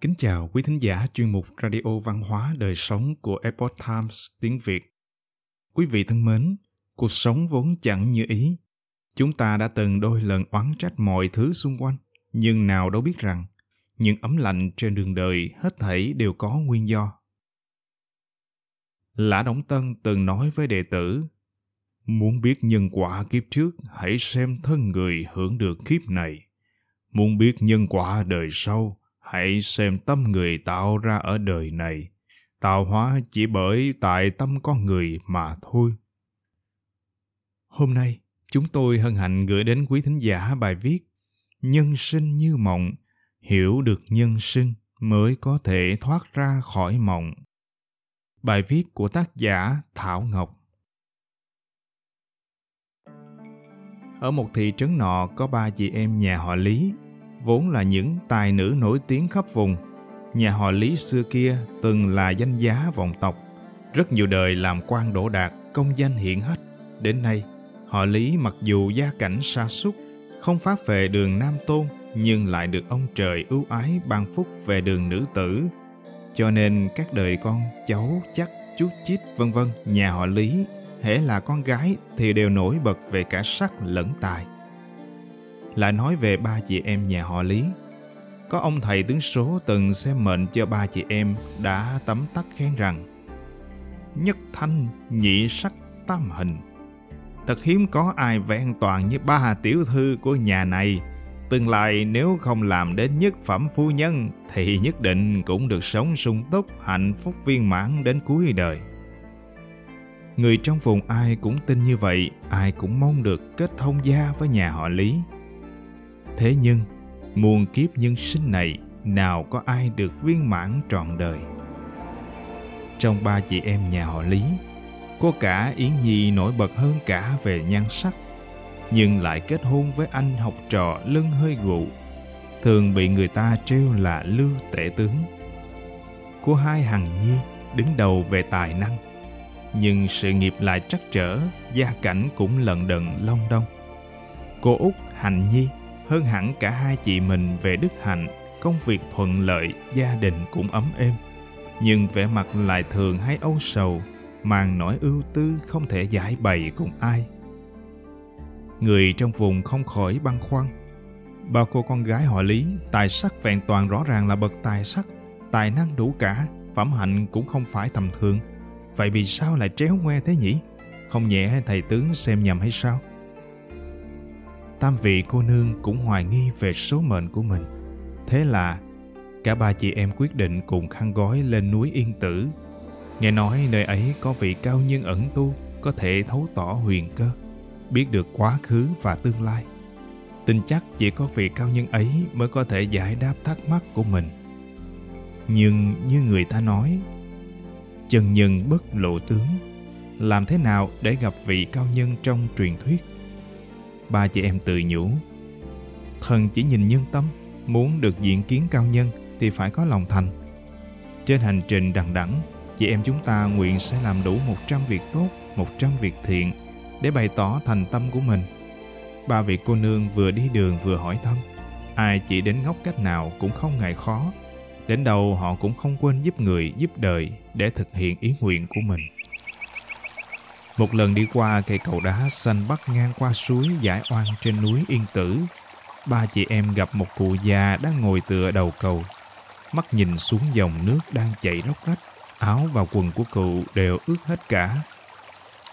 Kính chào quý thính giả chuyên mục Radio Văn hóa Đời Sống của Epoch Times tiếng Việt. Quý vị thân mến, cuộc sống vốn chẳng như ý. Chúng ta đã từng đôi lần oán trách mọi thứ xung quanh, nhưng nào đâu biết rằng những ấm lạnh trên đường đời hết thảy đều có nguyên do. Lã Đổng Tân từng nói với đệ tử, Muốn biết nhân quả kiếp trước, hãy xem thân người hưởng được kiếp này. Muốn biết nhân quả đời sau, hãy xem tâm người tạo ra ở đời này. Tạo hóa chỉ bởi tại tâm con người mà thôi. Hôm nay, chúng tôi hân hạnh gửi đến quý thính giả bài viết Nhân sinh như mộng, hiểu được nhân sinh mới có thể thoát ra khỏi mộng. Bài viết của tác giả Thảo Ngọc Ở một thị trấn nọ có ba chị em nhà họ Lý, vốn là những tài nữ nổi tiếng khắp vùng. Nhà họ Lý xưa kia từng là danh giá vọng tộc, rất nhiều đời làm quan đỗ đạt, công danh hiển hách. Đến nay, họ Lý mặc dù gia cảnh sa sút không phát về đường nam tôn, nhưng lại được ông trời ưu ái ban phúc về đường nữ tử. Cho nên các đời con, cháu, chắc, chú chít vân vân nhà họ Lý hễ là con gái thì đều nổi bật về cả sắc lẫn tài. Lại nói về ba chị em nhà họ Lý. Có ông thầy tướng số từng xem mệnh cho ba chị em đã tấm tắc khen rằng Nhất thanh, nhị sắc, tam hình. Thật hiếm có ai vẹn toàn như ba tiểu thư của nhà này. Tương lai nếu không làm đến nhất phẩm phu nhân thì nhất định cũng được sống sung túc, hạnh phúc viên mãn đến cuối đời. Người trong vùng ai cũng tin như vậy, ai cũng mong được kết thông gia với nhà họ Lý. Thế nhưng, muôn kiếp nhân sinh này nào có ai được viên mãn trọn đời. Trong ba chị em nhà họ Lý, cô cả Yến Nhi nổi bật hơn cả về nhan sắc, nhưng lại kết hôn với anh học trò lưng hơi gụ, thường bị người ta trêu là lưu tể tướng. Cô hai Hằng Nhi đứng đầu về tài năng, nhưng sự nghiệp lại trắc trở, gia cảnh cũng lận đận long đong. Cô Út Hạnh Nhi hơn hẳn cả hai chị mình về đức hạnh, công việc thuận lợi, gia đình cũng ấm êm. Nhưng vẻ mặt lại thường hay âu sầu, màn nỗi ưu tư không thể giải bày cùng ai. Người trong vùng không khỏi băn khoăn. ba cô con gái họ Lý, tài sắc vẹn toàn rõ ràng là bậc tài sắc, tài năng đủ cả, phẩm hạnh cũng không phải tầm thường – Vậy vì sao lại tréo ngoe thế nhỉ? Không nhẹ hay thầy tướng xem nhầm hay sao? Tam vị cô nương cũng hoài nghi về số mệnh của mình. Thế là cả ba chị em quyết định cùng khăn gói lên núi Yên Tử. Nghe nói nơi ấy có vị cao nhân ẩn tu có thể thấu tỏ huyền cơ, biết được quá khứ và tương lai. Tin chắc chỉ có vị cao nhân ấy mới có thể giải đáp thắc mắc của mình. Nhưng như người ta nói, chân nhân bất lộ tướng làm thế nào để gặp vị cao nhân trong truyền thuyết ba chị em tự nhủ. Thần chỉ nhìn nhân tâm muốn được diện kiến cao nhân thì phải có lòng thành. Trên hành trình đằng đẵng chị em chúng ta nguyện sẽ làm đủ 100 việc tốt 100 việc thiện để bày tỏ thành tâm của mình. Ba vị cô nương vừa đi đường vừa hỏi thăm ai chỉ đến ngóc cách nào cũng không ngại khó. Đến đầu họ cũng không quên giúp người, giúp đời để thực hiện ý nguyện của mình. Một lần đi qua cây cầu đá xanh bắc ngang qua suối giải oan trên núi Yên Tử, ba chị em gặp một cụ già đang ngồi tựa đầu cầu. Mắt nhìn xuống dòng nước đang chảy róc rách, áo và quần của cụ đều ướt hết cả.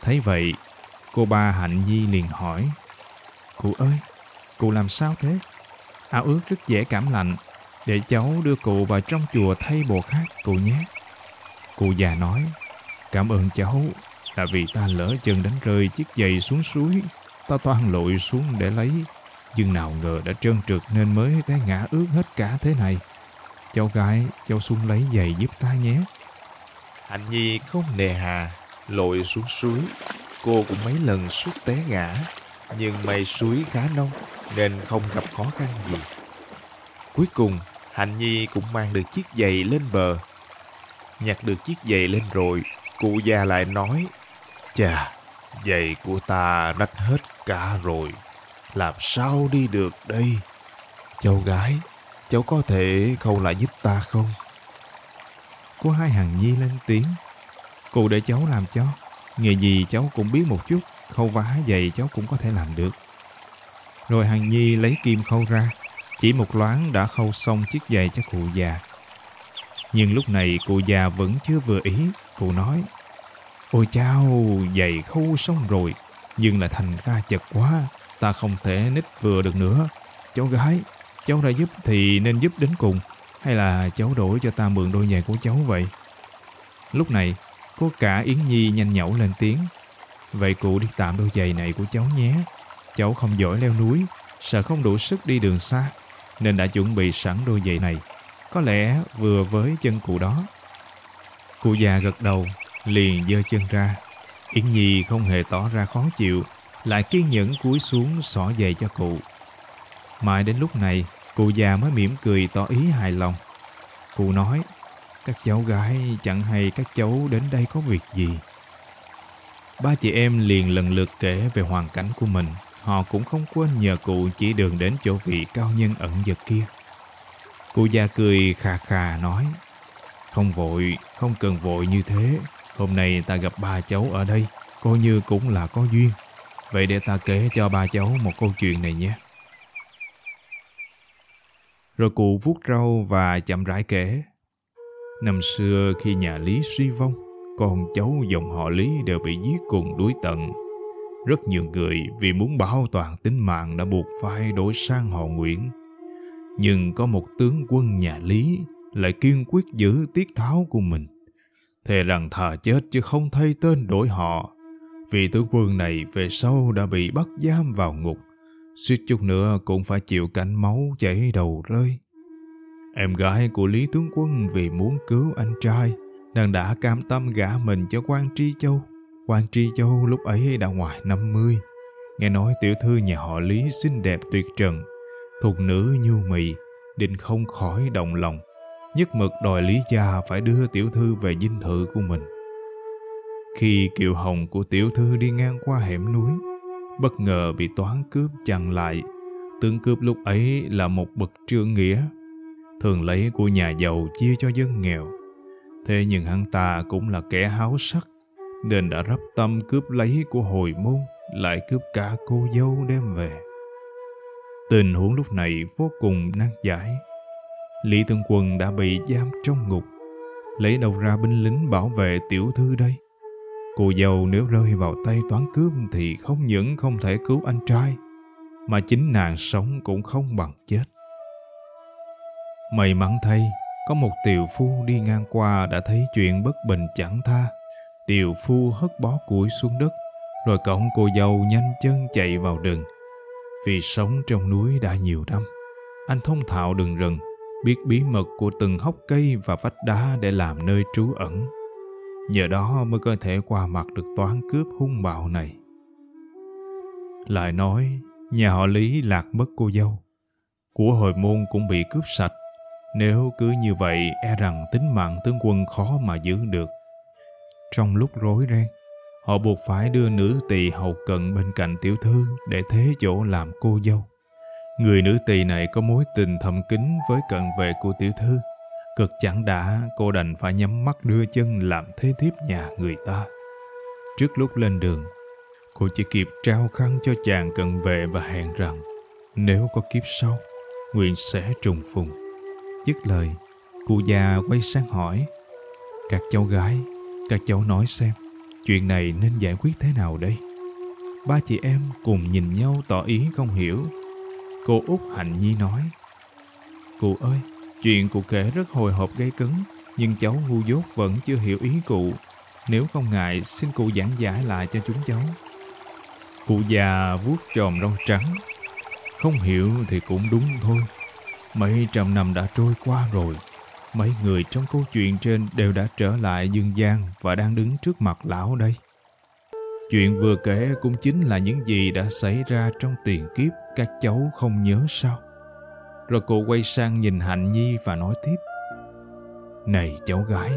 Thấy vậy, cô ba Hạnh Nhi liền hỏi, Cụ ơi, cụ làm sao thế? Áo ướt rất dễ cảm lạnh, để cháu đưa cụ vào trong chùa thay bộ khác cụ nhé. Cụ già nói, cảm ơn cháu là vì ta lỡ chân đánh rơi chiếc giày xuống suối, ta toan lội xuống để lấy, nhưng nào ngờ đã trơn trượt nên mới té ngã ướt hết cả thế này. Cháu gái, cháu xuống lấy giày giúp ta nhé. Hạnh Nhi không nề hà, lội xuống suối. Cô cũng mấy lần suốt té ngã, nhưng mây suối khá nông nên không gặp khó khăn gì. Cuối cùng, Hạnh Nhi cũng mang được chiếc giày lên bờ. Nhặt được chiếc giày lên rồi, cụ già lại nói, Chà, giày của ta rách hết cả rồi, làm sao đi được đây? Cháu gái, cháu có thể khâu lại giúp ta không? có hai hàng nhi lên tiếng. Cô để cháu làm cho. Nghề gì cháu cũng biết một chút. Khâu vá giày cháu cũng có thể làm được. Rồi hàng nhi lấy kim khâu ra. Chỉ một loáng đã khâu xong chiếc giày cho cụ già. Nhưng lúc này cụ già vẫn chưa vừa ý. Cụ nói, Ôi chao, giày khâu xong rồi. Nhưng là thành ra chật quá. Ta không thể nít vừa được nữa. Cháu gái, cháu đã giúp thì nên giúp đến cùng. Hay là cháu đổi cho ta mượn đôi giày của cháu vậy? Lúc này, cô cả Yến Nhi nhanh nhẩu lên tiếng. Vậy cụ đi tạm đôi giày này của cháu nhé. Cháu không giỏi leo núi, sợ không đủ sức đi đường xa, nên đã chuẩn bị sẵn đôi giày này. Có lẽ vừa với chân cụ đó. Cụ già gật đầu, liền giơ chân ra. Yến Nhi không hề tỏ ra khó chịu, lại kiên nhẫn cúi xuống xỏ giày cho cụ. Mãi đến lúc này, cụ già mới mỉm cười tỏ ý hài lòng. Cụ nói, các cháu gái chẳng hay các cháu đến đây có việc gì. Ba chị em liền lần lượt kể về hoàn cảnh của mình. Họ cũng không quên nhờ cụ chỉ đường đến chỗ vị cao nhân ẩn giật kia. Cụ già cười khà khà nói, không vội, không cần vội như thế. Hôm nay ta gặp ba cháu ở đây, coi như cũng là có duyên. Vậy để ta kể cho ba cháu một câu chuyện này nhé. Rồi cụ vuốt râu và chậm rãi kể. Năm xưa khi nhà Lý suy vong, con cháu dòng họ Lý đều bị giết cùng đuối tận. Rất nhiều người vì muốn bảo toàn tính mạng đã buộc phải đổi sang họ Nguyễn. Nhưng có một tướng quân nhà Lý lại kiên quyết giữ tiết tháo của mình. Thề rằng thà chết chứ không thay tên đổi họ. Vì tướng quân này về sau đã bị bắt giam vào ngục suýt chút nữa cũng phải chịu cảnh máu chảy đầu rơi. Em gái của Lý Tướng Quân vì muốn cứu anh trai, nàng đã cam tâm gả mình cho quan Tri Châu. Quan Tri Châu lúc ấy đã ngoài 50. Nghe nói tiểu thư nhà họ Lý xinh đẹp tuyệt trần, thuộc nữ nhu mì, định không khỏi động lòng. Nhất mực đòi Lý gia phải đưa tiểu thư về dinh thự của mình. Khi kiệu hồng của tiểu thư đi ngang qua hẻm núi, bất ngờ bị toán cướp chặn lại. Tướng cướp lúc ấy là một bậc trương nghĩa, thường lấy của nhà giàu chia cho dân nghèo. Thế nhưng hắn ta cũng là kẻ háo sắc, nên đã rắp tâm cướp lấy của hồi môn, lại cướp cả cô dâu đem về. Tình huống lúc này vô cùng nan giải. Lý Tương Quân đã bị giam trong ngục, lấy đâu ra binh lính bảo vệ tiểu thư đây? Cô dâu nếu rơi vào tay toán cướp thì không những không thể cứu anh trai, mà chính nàng sống cũng không bằng chết. May mắn thay, có một tiều phu đi ngang qua đã thấy chuyện bất bình chẳng tha. Tiều phu hất bó củi xuống đất, rồi cõng cô dâu nhanh chân chạy vào rừng. Vì sống trong núi đã nhiều năm, anh thông thạo đường rừng, biết bí mật của từng hốc cây và vách đá để làm nơi trú ẩn. Nhờ đó mới có thể qua mặt được toán cướp hung bạo này. Lại nói, nhà họ Lý lạc mất cô dâu. Của hồi môn cũng bị cướp sạch. Nếu cứ như vậy, e rằng tính mạng tướng quân khó mà giữ được. Trong lúc rối ren, họ buộc phải đưa nữ tỳ hầu cận bên cạnh tiểu thư để thế chỗ làm cô dâu. Người nữ tỳ này có mối tình thầm kín với cận vệ của tiểu thư Cực chẳng đã, cô đành phải nhắm mắt đưa chân làm thế thiếp nhà người ta. Trước lúc lên đường, cô chỉ kịp trao khăn cho chàng cận vệ và hẹn rằng nếu có kiếp sau, nguyện sẽ trùng phùng. Dứt lời, cụ già quay sang hỏi Các cháu gái, các cháu nói xem, chuyện này nên giải quyết thế nào đây? Ba chị em cùng nhìn nhau tỏ ý không hiểu. Cô út Hạnh Nhi nói Cụ ơi, Chuyện cụ kể rất hồi hộp gây cứng, nhưng cháu ngu dốt vẫn chưa hiểu ý cụ. Nếu không ngại, xin cụ giảng giải lại cho chúng cháu. Cụ già vuốt tròm râu trắng. Không hiểu thì cũng đúng thôi. Mấy trăm năm đã trôi qua rồi. Mấy người trong câu chuyện trên đều đã trở lại dương gian và đang đứng trước mặt lão đây. Chuyện vừa kể cũng chính là những gì đã xảy ra trong tiền kiếp các cháu không nhớ sao. Rồi cô quay sang nhìn Hạnh Nhi và nói tiếp. Này cháu gái,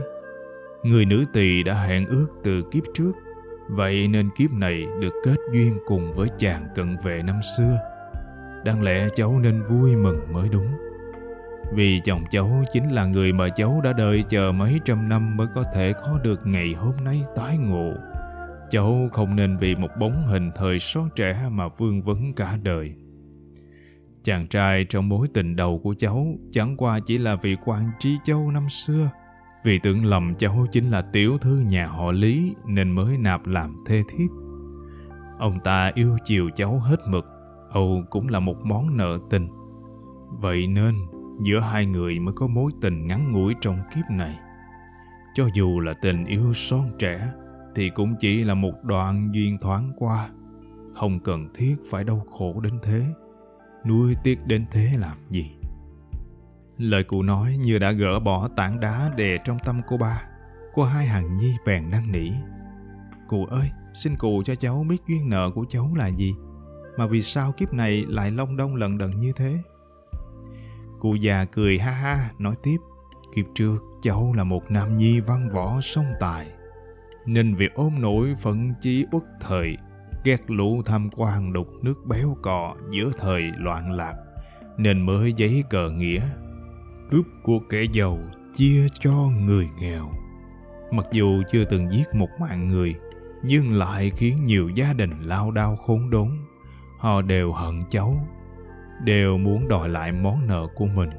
người nữ tỳ đã hẹn ước từ kiếp trước, vậy nên kiếp này được kết duyên cùng với chàng cận vệ năm xưa. Đáng lẽ cháu nên vui mừng mới đúng. Vì chồng cháu chính là người mà cháu đã đợi chờ mấy trăm năm mới có thể có được ngày hôm nay tái ngộ. Cháu không nên vì một bóng hình thời son trẻ mà vương vấn cả đời. Chàng trai trong mối tình đầu của cháu chẳng qua chỉ là vị quan tri châu năm xưa. Vì tưởng lầm cháu chính là tiểu thư nhà họ Lý nên mới nạp làm thê thiếp. Ông ta yêu chiều cháu hết mực, Âu cũng là một món nợ tình. Vậy nên giữa hai người mới có mối tình ngắn ngủi trong kiếp này. Cho dù là tình yêu son trẻ thì cũng chỉ là một đoạn duyên thoáng qua, không cần thiết phải đau khổ đến thế, nuôi tiếc đến thế làm gì. Lời cụ nói như đã gỡ bỏ tảng đá đè trong tâm cô ba. Cô hai hàng nhi bèn năn nỉ. Cụ ơi, xin cụ cho cháu biết duyên nợ của cháu là gì. Mà vì sao kiếp này lại long đong lận đận như thế? Cụ già cười ha ha, nói tiếp. Kiếp trước, cháu là một nam nhi văn võ song tài. Nên việc ôm nổi phận chí uất thời, ghét lũ tham quan đục nước béo cò giữa thời loạn lạc, nên mới giấy cờ nghĩa cướp của kẻ giàu chia cho người nghèo. Mặc dù chưa từng giết một mạng người, nhưng lại khiến nhiều gia đình lao đao khốn đốn. Họ đều hận cháu, đều muốn đòi lại món nợ của mình.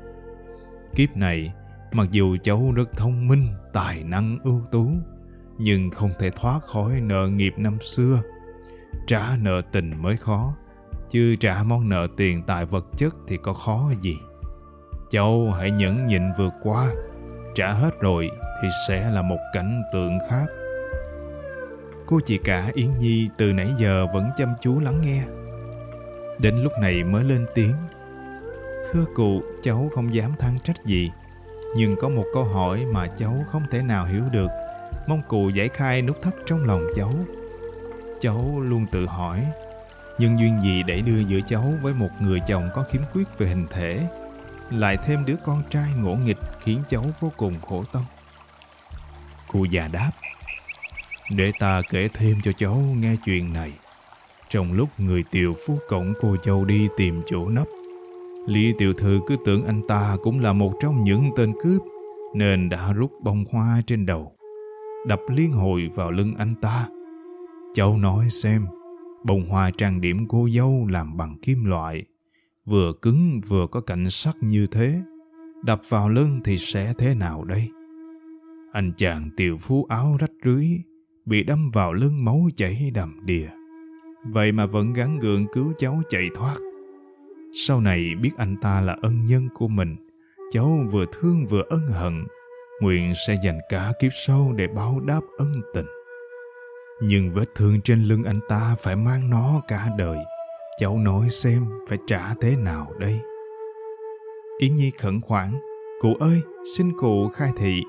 Kiếp này, mặc dù cháu rất thông minh, tài năng ưu tú, nhưng không thể thoát khỏi nợ nghiệp năm xưa. Trả nợ tình mới khó, chứ trả món nợ tiền tài vật chất thì có khó gì. Cháu hãy nhẫn nhịn vượt qua, trả hết rồi thì sẽ là một cảnh tượng khác. Cô chị cả Yến Nhi từ nãy giờ vẫn chăm chú lắng nghe. Đến lúc này mới lên tiếng. Thưa cụ, cháu không dám than trách gì, nhưng có một câu hỏi mà cháu không thể nào hiểu được. Mong cụ giải khai nút thắt trong lòng cháu. Cháu luôn tự hỏi, nhân duyên gì để đưa giữa cháu với một người chồng có khiếm khuyết về hình thể lại thêm đứa con trai ngỗ nghịch khiến cháu vô cùng khổ tâm. Cụ già đáp, để ta kể thêm cho cháu nghe chuyện này. Trong lúc người tiều phú cổng cô dâu đi tìm chỗ nấp, Lý tiểu thư cứ tưởng anh ta cũng là một trong những tên cướp, nên đã rút bông hoa trên đầu, đập liên hồi vào lưng anh ta. Cháu nói xem, bông hoa trang điểm cô dâu làm bằng kim loại, vừa cứng vừa có cạnh sắc như thế đập vào lưng thì sẽ thế nào đây? Anh chàng tiểu phú áo rách rưới bị đâm vào lưng máu chảy đầm đìa. Vậy mà vẫn gắng gượng cứu cháu chạy thoát. Sau này biết anh ta là ân nhân của mình cháu vừa thương vừa ân hận nguyện sẽ dành cả kiếp sau để báo đáp ân tình nhưng vết thương trên lưng anh ta phải mang nó cả đời Cháu nói xem phải trả thế nào đây? Yến Nhi khẩn khoản, cụ ơi, xin cụ khai thị.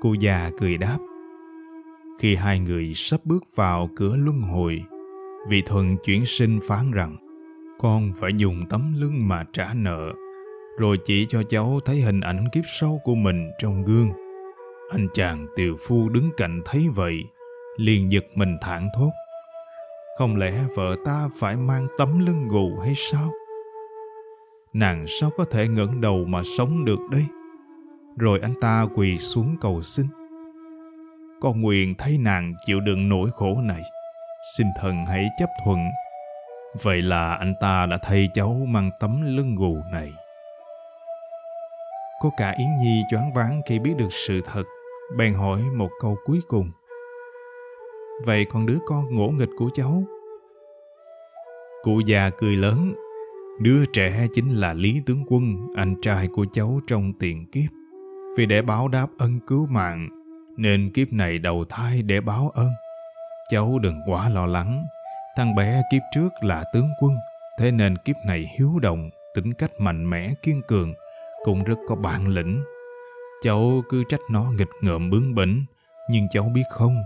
Cụ già cười đáp. Khi hai người sắp bước vào cửa luân hồi, vị thuần chuyển sinh phán rằng con phải dùng tấm lưng mà trả nợ, rồi chỉ cho cháu thấy hình ảnh kiếp sau của mình trong gương. Anh chàng tiều phu đứng cạnh thấy vậy, liền giật mình thẳng thốt. Không lẽ vợ ta phải mang tấm lưng gù hay sao? Nàng sao có thể ngẩng đầu mà sống được đây? Rồi anh ta quỳ xuống cầu xin. Con nguyện thấy nàng chịu đựng nỗi khổ này. Xin thần hãy chấp thuận. Vậy là anh ta đã thay cháu mang tấm lưng gù này. Cô cả Yến Nhi choáng váng khi biết được sự thật, bèn hỏi một câu cuối cùng. Vậy còn đứa con ngỗ nghịch của cháu? Cụ già cười lớn. Đứa trẻ chính là Lý Tướng Quân, anh trai của cháu trong tiền kiếp. Vì để báo đáp ân cứu mạng, nên kiếp này đầu thai để báo ơn. Cháu đừng quá lo lắng. Thằng bé kiếp trước là tướng quân, thế nên kiếp này hiếu động, tính cách mạnh mẽ kiên cường, cũng rất có bản lĩnh. Cháu cứ trách nó nghịch ngợm bướng bỉnh, nhưng cháu biết không,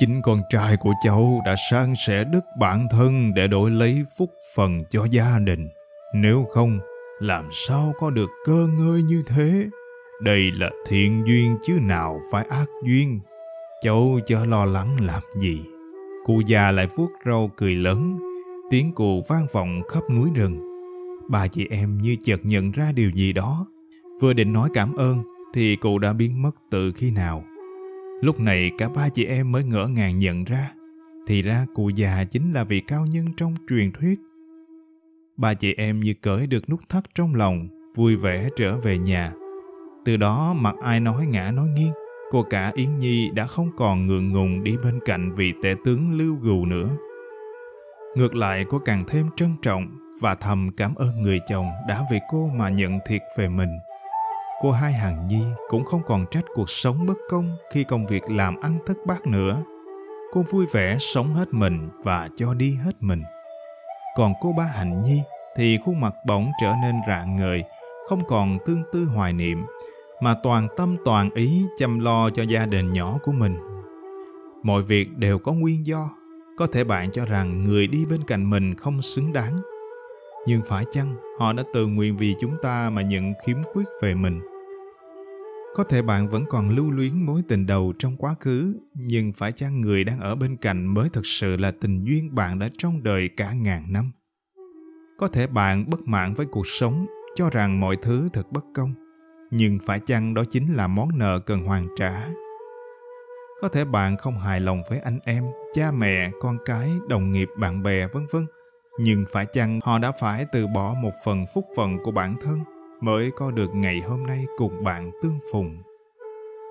Chính con trai của cháu đã sang sẻ đức bản thân để đổi lấy phúc phần cho gia đình. Nếu không, làm sao có được cơ ngơi như thế? Đây là thiện duyên chứ nào phải ác duyên. Cháu chớ lo lắng làm gì. Cụ già lại vuốt râu cười lớn, tiếng cụ vang vọng khắp núi rừng. Ba chị em như chợt nhận ra điều gì đó. Vừa định nói cảm ơn thì cụ đã biến mất từ khi nào. Lúc này cả ba chị em mới ngỡ ngàng nhận ra. Thì ra cụ già chính là vị cao nhân trong truyền thuyết. Ba chị em như cởi được nút thắt trong lòng, vui vẻ trở về nhà. Từ đó mặc ai nói ngã nói nghiêng, cô cả Yến Nhi đã không còn ngượng ngùng đi bên cạnh vị tể tướng lưu gù nữa. Ngược lại cô càng thêm trân trọng và thầm cảm ơn người chồng đã vì cô mà nhận thiệt về mình. Cô hai hàng nhi cũng không còn trách cuộc sống bất công khi công việc làm ăn thất bát nữa. Cô vui vẻ sống hết mình và cho đi hết mình. Còn cô ba hạnh nhi thì khuôn mặt bỗng trở nên rạng ngời, không còn tương tư hoài niệm, mà toàn tâm toàn ý chăm lo cho gia đình nhỏ của mình. Mọi việc đều có nguyên do. Có thể bạn cho rằng người đi bên cạnh mình không xứng đáng. Nhưng phải chăng họ đã tự nguyện vì chúng ta mà nhận khiếm khuyết về mình? Có thể bạn vẫn còn lưu luyến mối tình đầu trong quá khứ, nhưng phải chăng người đang ở bên cạnh mới thực sự là tình duyên bạn đã trong đời cả ngàn năm? Có thể bạn bất mãn với cuộc sống, cho rằng mọi thứ thật bất công, nhưng phải chăng đó chính là món nợ cần hoàn trả? Có thể bạn không hài lòng với anh em, cha mẹ, con cái, đồng nghiệp, bạn bè, vân vân, nhưng phải chăng họ đã phải từ bỏ một phần phúc phận của bản thân mới có được ngày hôm nay cùng bạn tương phùng.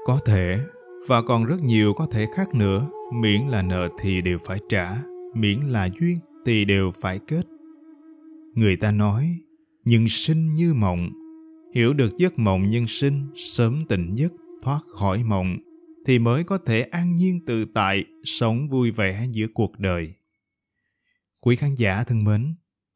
Có thể, và còn rất nhiều có thể khác nữa, miễn là nợ thì đều phải trả, miễn là duyên thì đều phải kết. Người ta nói, nhân sinh như mộng, hiểu được giấc mộng nhân sinh, sớm tỉnh giấc, thoát khỏi mộng, thì mới có thể an nhiên tự tại, sống vui vẻ giữa cuộc đời. Quý khán giả thân mến,